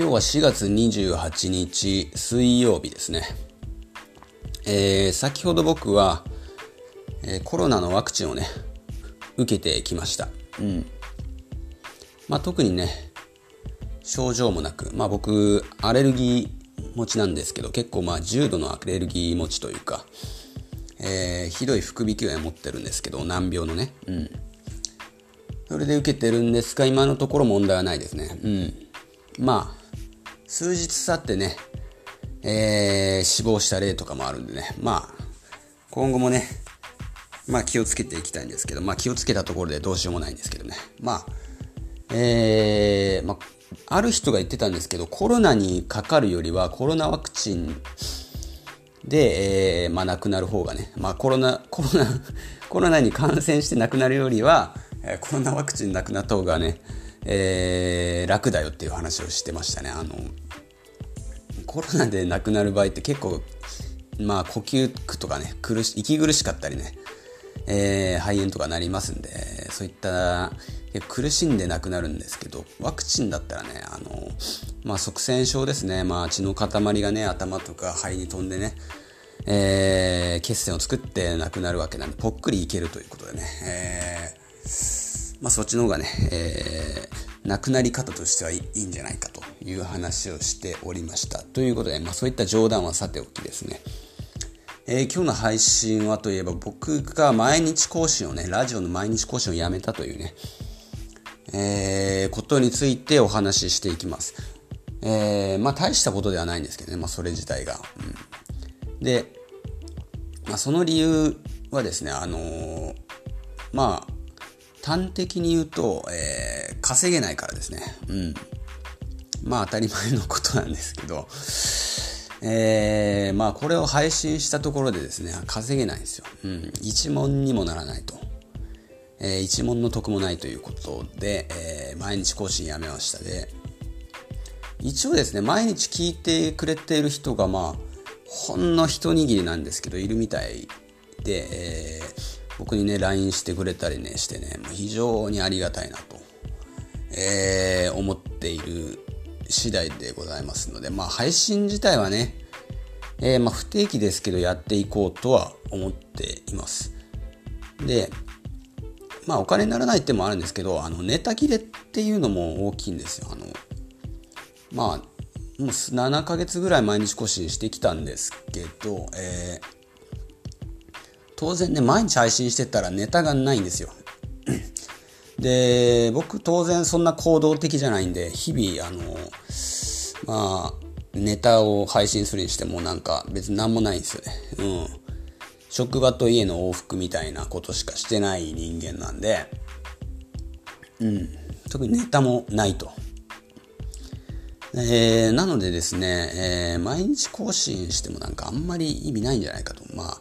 今日は4月28日水曜日ですね。えー、先ほど僕は、えー、コロナのワクチンをね、受けてきました。うん。まあ特にね、症状もなく、まあ僕、アレルギー持ちなんですけど、結構まあ重度のアレルギー持ちというか、えー、ひどい副鼻腔炎持ってるんですけど、難病のね。うん。それで受けてるんですが、今のところ問題はないですね。うん。まあ、数日経ってね、えー、死亡した例とかもあるんでね、まあ、今後もね、まあ気をつけていきたいんですけど、まあ気をつけたところでどうしようもないんですけどね。まあ、えー、まあ、ある人が言ってたんですけど、コロナにかかるよりはコロナワクチンで、えー、まあ亡くなる方がね、まあコロナ、コロナ、コロナに感染して亡くなるよりは、コロナワクチンなくなった方がね、えー、楽だよっていう話をしてましたね。あのコロナで亡くなる場合って結構、まあ、呼吸苦とかね苦し息苦しかったりね、えー、肺炎とかなりますんでそういった苦しんで亡くなるんですけどワクチンだったらねあの、まあ、側栓症ですね、まあ、血の塊がね頭とか肺に飛んでねえー、血栓を作って亡くなるわけなんでぽっくりいけるということでね、えーまあ、そっちの方がね、えー、亡くなり方としてはいいんじゃないかという話をしておりました。ということで、まあ、そういった冗談はさておきですね。えー、今日の配信はといえば僕が毎日更新をね、ラジオの毎日更新をやめたというね、えー、ことについてお話ししていきます。えー、まあ大したことではないんですけどね、まあそれ自体が。うん、で、まあその理由はですね、あのー、まあ端的に言うと、えー、稼げないからですね。うん。まあ当たり前のことなんですけど、えー、まあこれを配信したところでですね、稼げないんですよ。うん。一問にもならないと。えー、一問の得もないということで、えー、毎日更新やめましたで、一応ですね、毎日聞いてくれている人がまあ、ほんの一握りなんですけど、いるみたいで、えー僕にね、LINE してくれたりね、してね、非常にありがたいなと、えー、思っている次第でございますので、まあ配信自体はね、えー、まあ不定期ですけどやっていこうとは思っています。で、まあお金にならないってもあるんですけど、あのネタ切れっていうのも大きいんですよ。あの、まあ、もう7ヶ月ぐらい毎日更新してきたんですけど、えー当然ね、毎日配信してたらネタがないんですよ。で、僕当然そんな行動的じゃないんで、日々、あの、まあ、ネタを配信するにしてもなんか別に何もないんですよね。うん。職場と家の往復みたいなことしかしてない人間なんで、うん。特にネタもないと。えー、なのでですね、えー、毎日更新してもなんかあんまり意味ないんじゃないかと。まあ、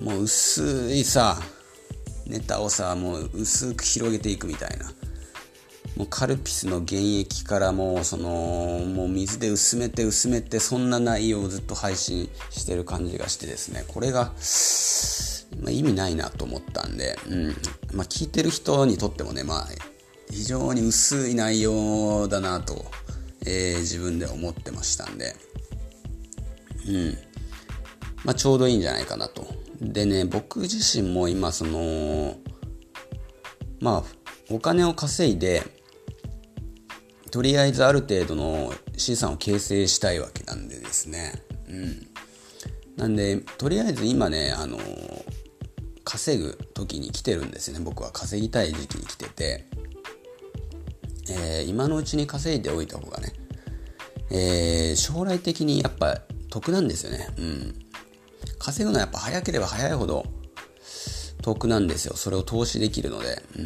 もう薄いさネタをさもう薄く広げていくみたいな。もうカルピスの原液からもうそのもう水で薄めて薄めてそんな内容をずっと配信してる感じがしてですね。これが、まあ、意味ないなと思ったんで、うん。まあ、聞いてる人にとってもねまあ非常に薄い内容だなと、えー、自分で思ってましたんで。うん。まあちょうどいいんじゃないかなと。でね、僕自身も今その、まあ、お金を稼いで、とりあえずある程度の資産を形成したいわけなんでですね。うん。なんで、とりあえず今ね、あの、稼ぐ時に来てるんですよね。僕は稼ぎたい時期に来てて、えー、今のうちに稼いでおいた方がね、えー、将来的にやっぱ得なんですよね。うん。稼ぐのはやっぱ早ければ早いほど得なんですよ。それを投資できるので。うん、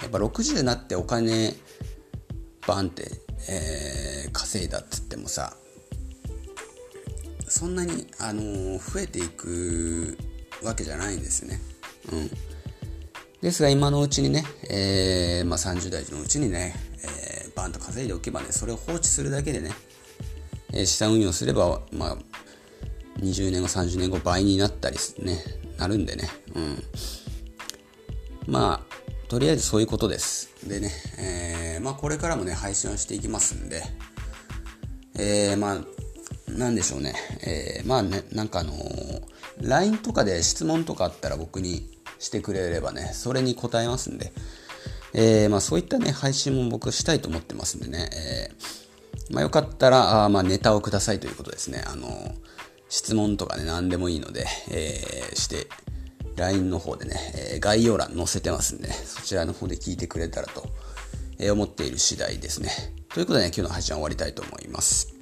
やっぱ60になってお金バンって、えー、稼いだっつってもさ、そんなに、あのー、増えていくわけじゃないんですね。うん。ですが今のうちにね、えー、まあ、30代のうちにね、えー、バンと稼いでおけばね、それを放置するだけでね、え、資産運用すれば、まあ、20年後、30年後倍になったりね、なるんでね。うん。まあ、とりあえずそういうことです。でね、えー、まあこれからもね、配信をしていきますんで、えー、まあ、なんでしょうね。えー、まあね、なんかあのー、LINE とかで質問とかあったら僕にしてくれればね、それに答えますんで、えー、まあそういったね、配信も僕したいと思ってますんでね、えー、まあよかったら、あまあネタをくださいということですね。あのー、質問とかね、何でもいいので、えー、して、LINE の方でね、えー、概要欄載せてますんで、ね、そちらの方で聞いてくれたらと、えー、思っている次第ですね。ということでね、今日の配信は終わりたいと思います。